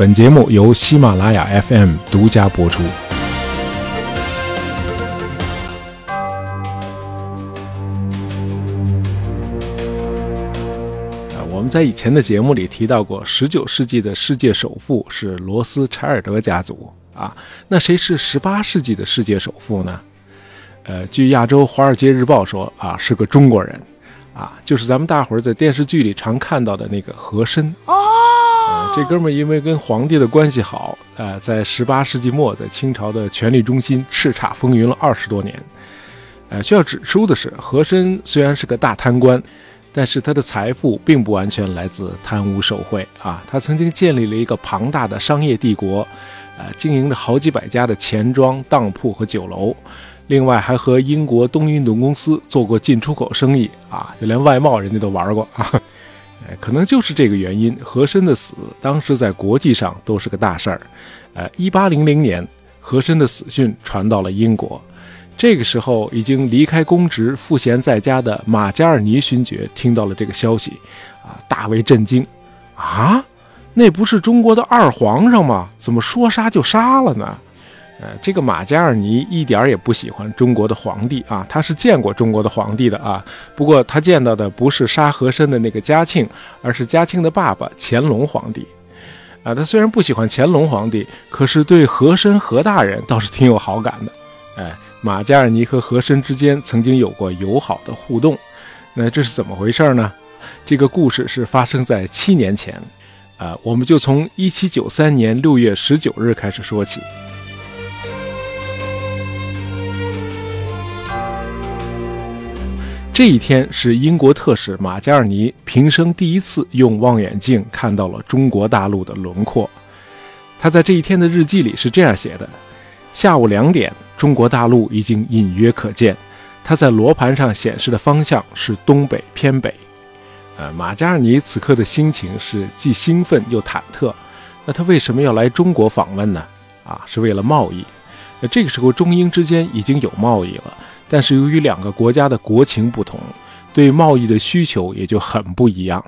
本节目由喜马拉雅 FM 独家播出。我们在以前的节目里提到过，十九世纪的世界首富是罗斯柴尔德家族啊。那谁是十八世纪的世界首富呢？呃，据亚洲华尔街日报说啊，是个中国人啊，就是咱们大伙儿在电视剧里常看到的那个和珅哦。这哥们儿因为跟皇帝的关系好，呃，在十八世纪末在清朝的权力中心叱咤风云了二十多年。呃，需要指出的是，和珅虽然是个大贪官。但是他的财富并不完全来自贪污受贿啊，他曾经建立了一个庞大的商业帝国，呃，经营着好几百家的钱庄、当铺和酒楼，另外还和英国东印度公司做过进出口生意啊，就连外贸人家都玩过啊，哎，可能就是这个原因，和珅的死当时在国际上都是个大事儿，呃，一八零零年，和珅的死讯传到了英国。这个时候，已经离开公职、赋闲在家的马加尔尼勋爵听到了这个消息，啊，大为震惊。啊，那不是中国的二皇上吗？怎么说杀就杀了呢？呃，这个马加尔尼一点也不喜欢中国的皇帝啊，他是见过中国的皇帝的啊。不过他见到的不是杀和珅的那个嘉庆，而是嘉庆的爸爸乾隆皇帝。啊，他虽然不喜欢乾隆皇帝，可是对和珅和大人倒是挺有好感的。哎。马加尔尼和和珅之间曾经有过友好的互动，那这是怎么回事呢？这个故事是发生在七年前，啊，我们就从一七九三年六月十九日开始说起。这一天是英国特使马加尔尼平生第一次用望远镜看到了中国大陆的轮廓。他在这一天的日记里是这样写的：下午两点。中国大陆已经隐约可见，它在罗盘上显示的方向是东北偏北。呃，马加尔尼此刻的心情是既兴奋又忐忑。那他为什么要来中国访问呢？啊，是为了贸易。那这个时候中英之间已经有贸易了，但是由于两个国家的国情不同，对贸易的需求也就很不一样。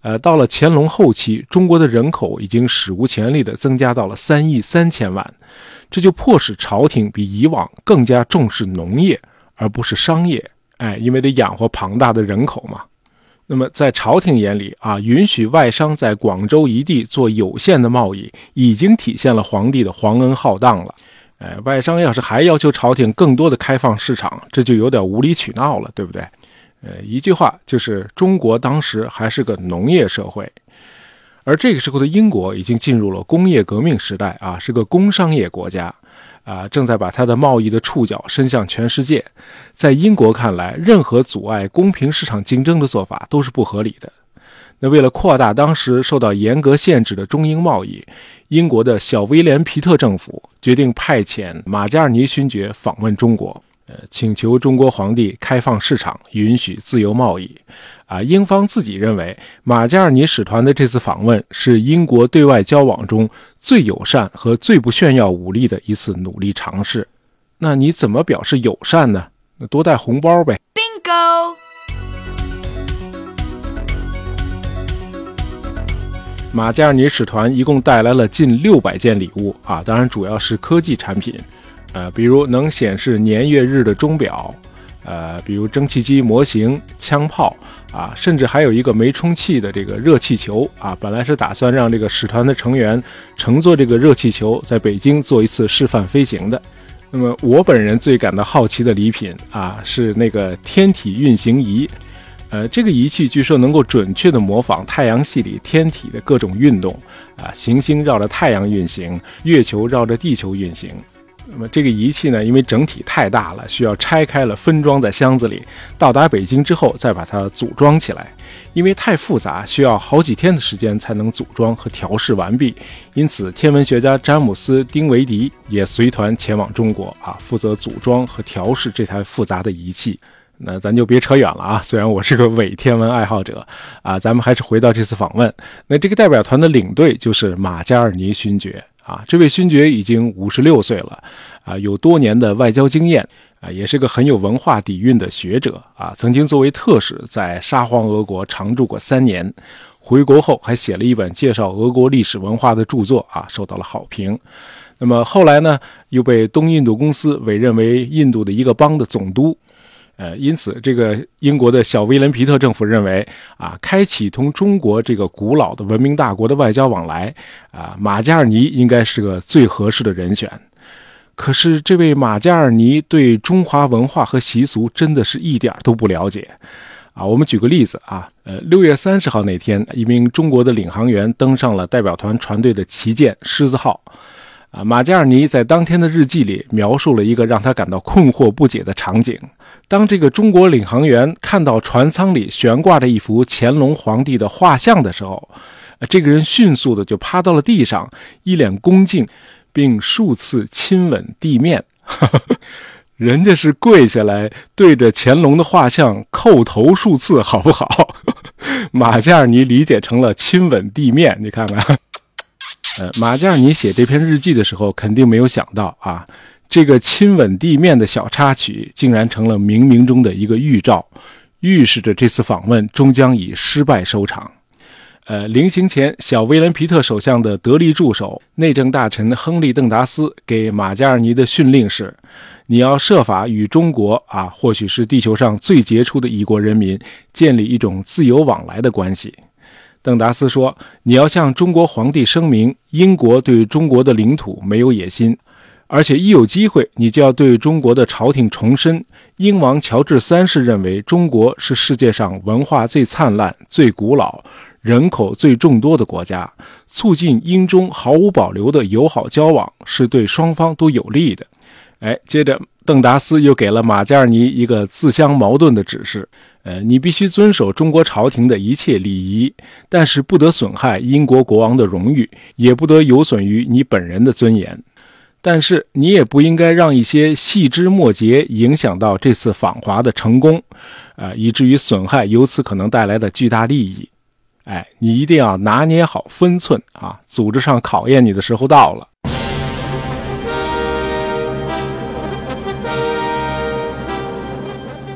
呃，到了乾隆后期，中国的人口已经史无前例地增加到了三亿三千万。这就迫使朝廷比以往更加重视农业，而不是商业。哎，因为得养活庞大的人口嘛。那么在朝廷眼里啊，允许外商在广州一地做有限的贸易，已经体现了皇帝的皇恩浩荡了。哎，外商要是还要求朝廷更多的开放市场，这就有点无理取闹了，对不对？呃，一句话就是，中国当时还是个农业社会。而这个时候的英国已经进入了工业革命时代啊，是个工商业国家，啊，正在把它的贸易的触角伸向全世界。在英国看来，任何阻碍公平市场竞争的做法都是不合理的。那为了扩大当时受到严格限制的中英贸易，英国的小威廉皮特政府决定派遣马加尔尼勋爵访问中国。呃，请求中国皇帝开放市场，允许自由贸易。啊，英方自己认为，马加尔尼使团的这次访问是英国对外交往中最友善和最不炫耀武力的一次努力尝试。那你怎么表示友善呢？那多带红包呗。Bingo。马加尔尼使团一共带来了近六百件礼物啊，当然主要是科技产品。呃，比如能显示年月日的钟表，呃，比如蒸汽机模型、枪炮啊，甚至还有一个没充气的这个热气球啊。本来是打算让这个使团的成员乘坐这个热气球在北京做一次示范飞行的。那么我本人最感到好奇的礼品啊，是那个天体运行仪。呃，这个仪器据说能够准确地模仿太阳系里天体的各种运动啊，行星绕着太阳运行，月球绕着地球运行。那么这个仪器呢，因为整体太大了，需要拆开了分装在箱子里，到达北京之后再把它组装起来。因为太复杂，需要好几天的时间才能组装和调试完毕。因此，天文学家詹姆斯·丁维迪也随团前往中国啊，负责组装和调试这台复杂的仪器。那咱就别扯远了啊，虽然我是个伪天文爱好者啊，咱们还是回到这次访问。那这个代表团的领队就是马加尔尼勋爵。啊，这位勋爵已经五十六岁了，啊，有多年的外交经验，啊，也是个很有文化底蕴的学者，啊，曾经作为特使在沙皇俄国常驻过三年，回国后还写了一本介绍俄国历史文化的著作啊，受到了好评。那么后来呢，又被东印度公司委任为印度的一个邦的总督。呃，因此，这个英国的小威廉皮特政府认为啊，开启同中国这个古老的文明大国的外交往来啊，马加尔尼应该是个最合适的人选。可是，这位马加尔尼对中华文化和习俗真的是一点都不了解啊！我们举个例子啊，呃，六月三十号那天，一名中国的领航员登上了代表团船队的旗舰“狮子号”。啊，马加尔尼在当天的日记里描述了一个让他感到困惑不解的场景：当这个中国领航员看到船舱里悬挂着一幅乾隆皇帝的画像的时候，这个人迅速的就趴到了地上，一脸恭敬，并数次亲吻地面。人家是跪下来对着乾隆的画像叩头数次，好不好？马加尔尼理解成了亲吻地面，你看看。呃，马加尔尼写这篇日记的时候，肯定没有想到啊，这个亲吻地面的小插曲，竟然成了冥冥中的一个预兆，预示着这次访问终将以失败收场。呃，临行前，小威廉皮特首相的得力助手、内政大臣亨利邓达斯给马加尔尼的训令是：你要设法与中国啊，或许是地球上最杰出的一国人民，建立一种自由往来的关系。邓达斯说：“你要向中国皇帝声明，英国对中国的领土没有野心，而且一有机会，你就要对中国的朝廷重申，英王乔治三世认为中国是世界上文化最灿烂、最古老、人口最众多的国家，促进英中毫无保留的友好交往是对双方都有利的。”哎，接着邓达斯又给了马加尔尼一个自相矛盾的指示。呃，你必须遵守中国朝廷的一切礼仪，但是不得损害英国国王的荣誉，也不得有损于你本人的尊严。但是你也不应该让一些细枝末节影响到这次访华的成功，啊，以至于损害由此可能带来的巨大利益。哎，你一定要拿捏好分寸啊！组织上考验你的时候到了。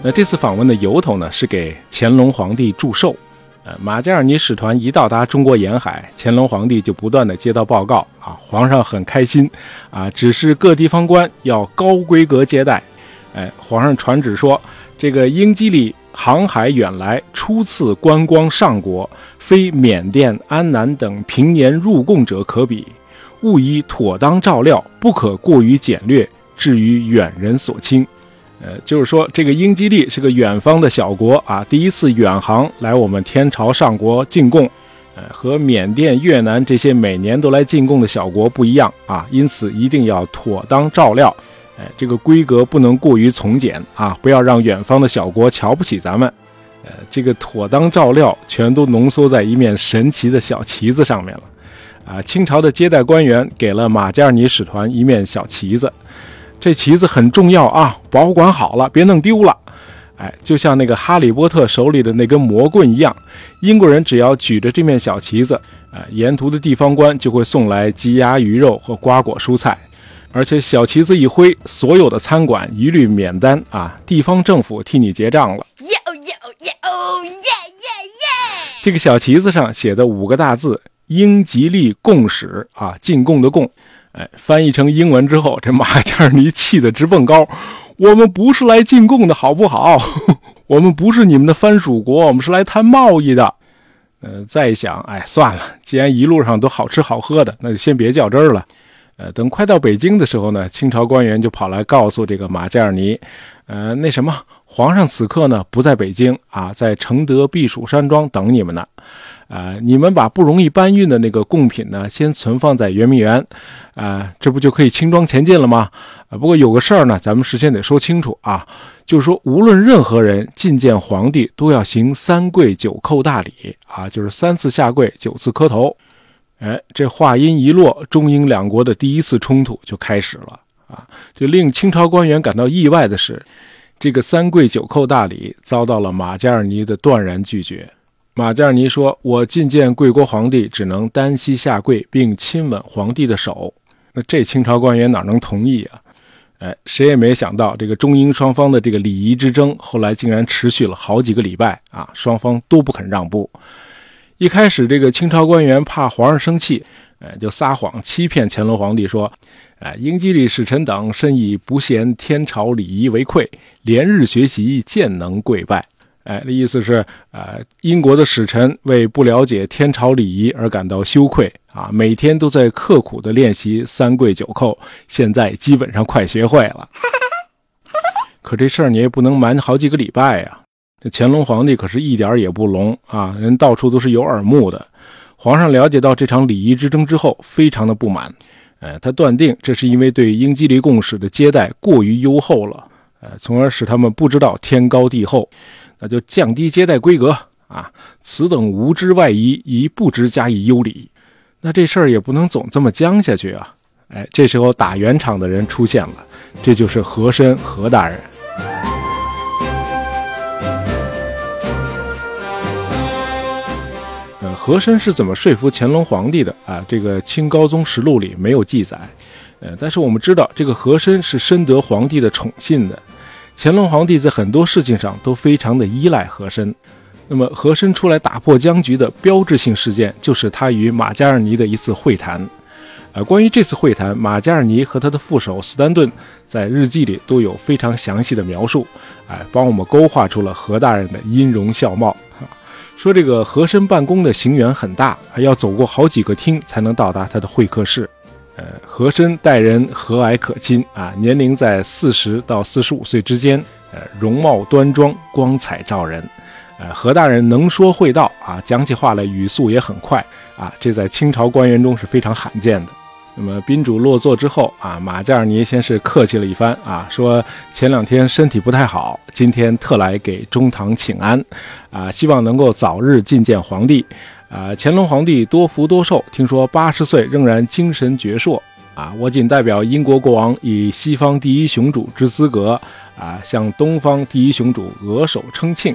那这次访问的由头呢，是给乾隆皇帝祝寿。呃，马加尔尼使团一到达中国沿海，乾隆皇帝就不断的接到报告啊，皇上很开心啊，只是各地方官要高规格接待。哎，皇上传旨说，这个英吉利航海远来，初次观光上国，非缅甸、安南等平年入贡者可比，务以妥当照料，不可过于简略，至于远人所轻。呃，就是说，这个英吉利是个远方的小国啊，第一次远航来我们天朝上国进贡，呃，和缅甸、越南这些每年都来进贡的小国不一样啊，因此一定要妥当照料，哎，这个规格不能过于从简啊，不要让远方的小国瞧不起咱们。呃，这个妥当照料全都浓缩在一面神奇的小旗子上面了，啊，清朝的接待官员给了马加尔尼使团一面小旗子。这旗子很重要啊，保管好了，别弄丢了。哎，就像那个哈利波特手里的那根魔棍一样，英国人只要举着这面小旗子，啊，沿途的地方官就会送来鸡鸭鱼肉和瓜果蔬菜，而且小旗子一挥，所有的餐馆一律免单啊，地方政府替你结账了。耶哦耶哦耶哦耶耶耶！这个小旗子上写的五个大字“英吉利共使”啊，进贡的贡。哎，翻译成英文之后，这马加尔尼气得直蹦高。我们不是来进贡的，好不好？我们不是你们的藩属国，我们是来谈贸易的。呃，再一想，哎，算了，既然一路上都好吃好喝的，那就先别较真儿了。呃，等快到北京的时候呢，清朝官员就跑来告诉这个马加尔尼，呃，那什么，皇上此刻呢不在北京啊，在承德避暑山庄等你们呢。啊，你们把不容易搬运的那个贡品呢，先存放在圆明园，啊，这不就可以轻装前进了吗？啊，不过有个事儿呢，咱们事先得说清楚啊，就是说，无论任何人觐见皇帝，都要行三跪九叩大礼啊，就是三次下跪，九次磕头。哎，这话音一落，中英两国的第一次冲突就开始了啊。这令清朝官员感到意外的是，这个三跪九叩大礼遭到了马加尔尼的断然拒绝。马加尔尼说：“我觐见贵国皇帝，只能单膝下跪，并亲吻皇帝的手。”那这清朝官员哪能同意啊？哎，谁也没想到，这个中英双方的这个礼仪之争，后来竟然持续了好几个礼拜啊！双方都不肯让步。一开始，这个清朝官员怕皇上生气，呃，就撒谎欺骗乾隆皇帝说，哎，英吉利使臣等甚以不嫌天朝礼仪为愧，连日学习，渐能跪拜。哎，的意思是，呃，英国的使臣为不了解天朝礼仪而感到羞愧啊，每天都在刻苦的练习三跪九叩，现在基本上快学会了。可这事儿你也不能瞒好几个礼拜呀。这乾隆皇帝可是一点儿也不聋啊，人到处都是有耳目的。皇上了解到这场礼仪之争之后，非常的不满，呃，他断定这是因为对英吉利贡使的接待过于优厚了，呃，从而使他们不知道天高地厚，那就降低接待规格啊。此等无知外夷，宜不知加以优礼。那这事儿也不能总这么僵下去啊。哎，这时候打圆场的人出现了，这就是和珅何大人。和珅是怎么说服乾隆皇帝的啊？这个《清高宗实录》里没有记载，呃，但是我们知道这个和珅是深得皇帝的宠信的，乾隆皇帝在很多事情上都非常的依赖和珅。那么和珅出来打破僵局的标志性事件，就是他与马加尔尼的一次会谈。呃，关于这次会谈，马加尔尼和他的副手斯丹顿在日记里都有非常详细的描述，哎，帮我们勾画出了何大人的音容笑貌。说这个和珅办公的行辕很大，还要走过好几个厅才能到达他的会客室。呃，和珅待人和蔼可亲啊，年龄在四十到四十五岁之间，呃，容貌端庄，光彩照人。呃，何大人能说会道啊，讲起话来语速也很快啊，这在清朝官员中是非常罕见的。那么宾主落座之后啊，马加尔尼先是客气了一番啊，说前两天身体不太好，今天特来给中堂请安，啊，希望能够早日觐见皇帝，啊，乾隆皇帝多福多寿，听说八十岁仍然精神矍铄，啊，我仅代表英国国王以西方第一雄主之资格，啊，向东方第一雄主额手称庆。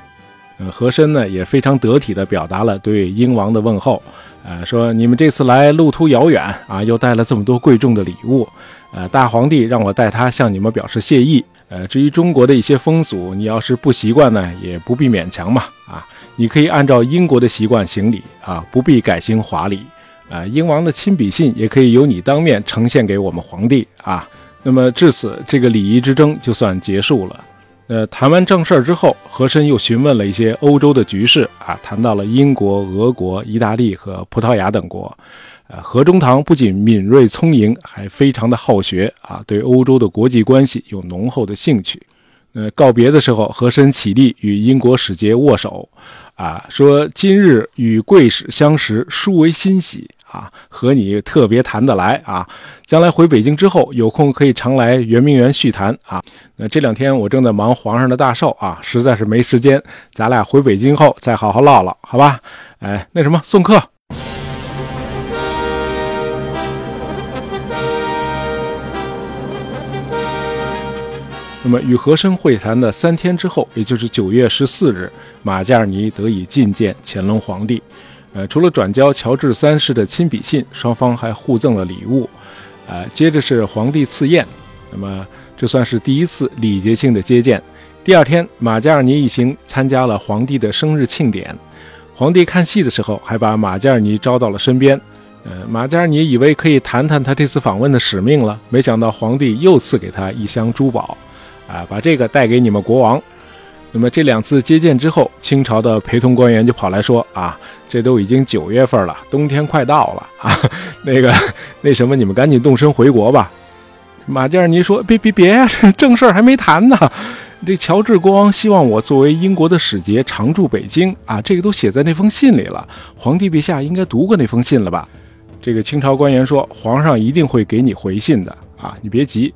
呃，和珅呢也非常得体地表达了对英王的问候，呃，说你们这次来路途遥远啊，又带了这么多贵重的礼物，呃，大皇帝让我代他向你们表示谢意。呃，至于中国的一些风俗，你要是不习惯呢，也不必勉强嘛，啊，你可以按照英国的习惯行礼啊，不必改行华礼。啊，英王的亲笔信也可以由你当面呈现给我们皇帝啊。那么至此，这个礼仪之争就算结束了。呃，谈完正事儿之后，和珅又询问了一些欧洲的局势啊，谈到了英国、俄国、意大利和葡萄牙等国。呃，何中堂不仅敏锐聪颖，还非常的好学啊，对欧洲的国际关系有浓厚的兴趣。呃，告别的时候，和珅起立与英国使节握手，啊，说今日与贵使相识，殊为欣喜。啊，和你特别谈得来啊！将来回北京之后，有空可以常来圆明园叙谈啊。那这两天我正在忙皇上的大寿啊，实在是没时间。咱俩回北京后再好好唠唠，好吧？哎，那什么，送客。那么与和珅会谈的三天之后，也就是九月十四日，马加尔尼得以觐见乾隆皇帝。呃，除了转交乔治三世的亲笔信，双方还互赠了礼物。呃，接着是皇帝赐宴，那么这算是第一次礼节性的接见。第二天，马加尔尼一行参加了皇帝的生日庆典。皇帝看戏的时候，还把马加尔尼招到了身边。呃，马加尔尼以为可以谈谈他这次访问的使命了，没想到皇帝又赐给他一箱珠宝，啊，把这个带给你们国王。那么这两次接见之后，清朝的陪同官员就跑来说啊，这都已经九月份了，冬天快到了啊，那个那什么，你们赶紧动身回国吧。马加尔尼说：“别别别呀，正事儿还没谈呢。这乔治国王希望我作为英国的使节常驻北京啊，这个都写在那封信里了。皇帝陛下应该读过那封信了吧？”这个清朝官员说：“皇上一定会给你回信的啊，你别急。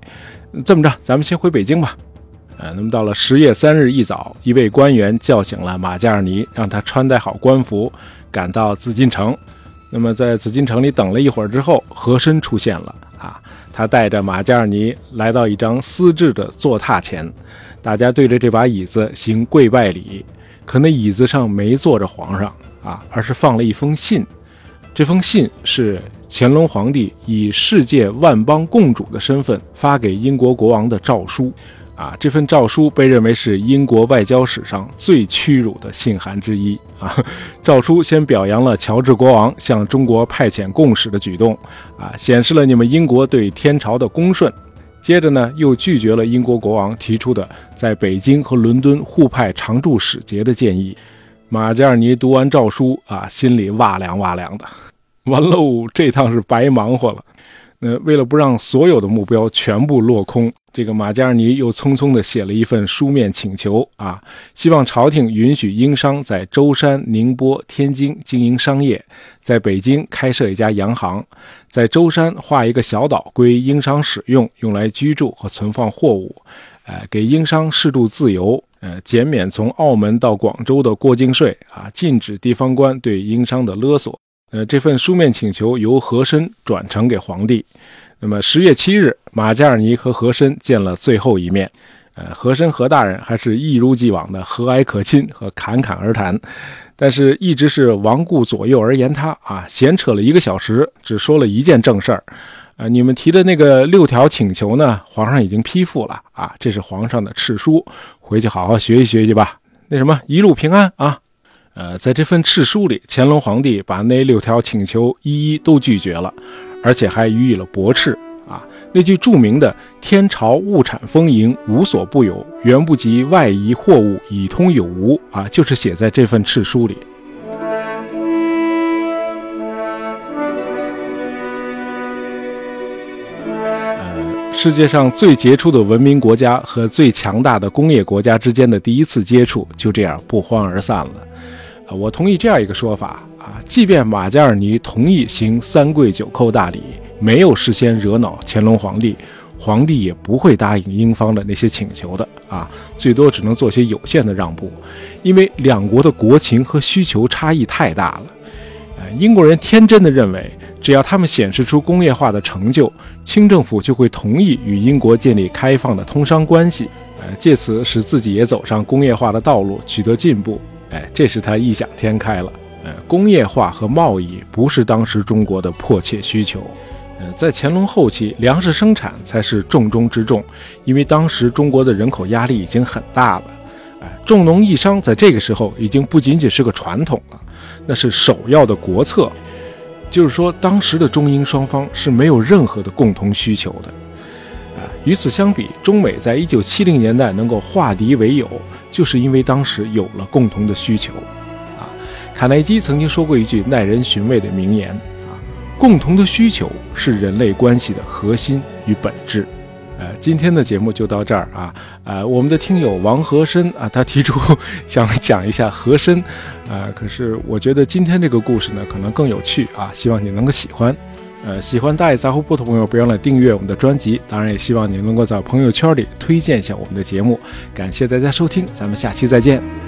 这么着，咱们先回北京吧。”呃，那么到了十月三日一早，一位官员叫醒了马加尔尼，让他穿戴好官服，赶到紫禁城。那么在紫禁城里等了一会儿之后，和珅出现了啊，他带着马加尔尼来到一张丝质的坐榻前，大家对着这把椅子行跪拜礼。可那椅子上没坐着皇上啊，而是放了一封信。这封信是乾隆皇帝以世界万邦共主的身份发给英国国王的诏书。啊，这份诏书被认为是英国外交史上最屈辱的信函之一啊。诏书先表扬了乔治国王向中国派遣贡使的举动，啊，显示了你们英国对天朝的恭顺。接着呢，又拒绝了英国国王提出的在北京和伦敦互派常驻使节的建议。马加尔尼读完诏书啊，心里哇凉哇凉的，完喽，这趟是白忙活了。呃为了不让所有的目标全部落空，这个马加尔尼又匆匆地写了一份书面请求啊，希望朝廷允许英商在舟山、宁波、天津经营商业，在北京开设一家洋行，在舟山划一个小岛归英商使用，用来居住和存放货物，呃，给英商适度自由，呃，减免从澳门到广州的过境税啊，禁止地方官对英商的勒索。呃，这份书面请求由和珅转呈给皇帝。那么十月七日，马加尔尼和和珅见了最后一面。呃，和珅和大人还是一如既往的和蔼可亲和侃侃而谈，但是一直是王顾左右而言他啊，闲扯了一个小时，只说了一件正事儿。呃，你们提的那个六条请求呢，皇上已经批复了啊，这是皇上的敕书，回去好好学习学习吧。那什么，一路平安啊。呃，在这份敕书里，乾隆皇帝把那六条请求一一都拒绝了，而且还予以了驳斥。啊，那句著名的“天朝物产丰盈，无所不有，远不及外夷货物以通有无”啊，就是写在这份敕书里。呃，世界上最杰出的文明国家和最强大的工业国家之间的第一次接触，就这样不欢而散了。啊，我同意这样一个说法啊，即便马加尔尼同意行三跪九叩大礼，没有事先惹恼乾隆皇帝，皇帝也不会答应英方的那些请求的啊，最多只能做些有限的让步，因为两国的国情和需求差异太大了。呃，英国人天真的认为，只要他们显示出工业化的成就，清政府就会同意与英国建立开放的通商关系，呃，借此使自己也走上工业化的道路，取得进步。哎，这是他异想天开了。呃，工业化和贸易不是当时中国的迫切需求。呃，在乾隆后期，粮食生产才是重中之重，因为当时中国的人口压力已经很大了。哎，重农抑商在这个时候已经不仅仅是个传统了，那是首要的国策。就是说，当时的中英双方是没有任何的共同需求的。与此相比，中美在一九七零年代能够化敌为友。就是因为当时有了共同的需求，啊，卡耐基曾经说过一句耐人寻味的名言，啊，共同的需求是人类关系的核心与本质。呃，今天的节目就到这儿啊，呃，我们的听友王和珅啊，他提出 想讲一下和珅，啊，可是我觉得今天这个故事呢，可能更有趣啊，希望你能够喜欢。呃，喜欢大爷杂货铺的朋友，别忘了订阅我们的专辑。当然，也希望您能够在朋友圈里推荐一下我们的节目。感谢大家收听，咱们下期再见。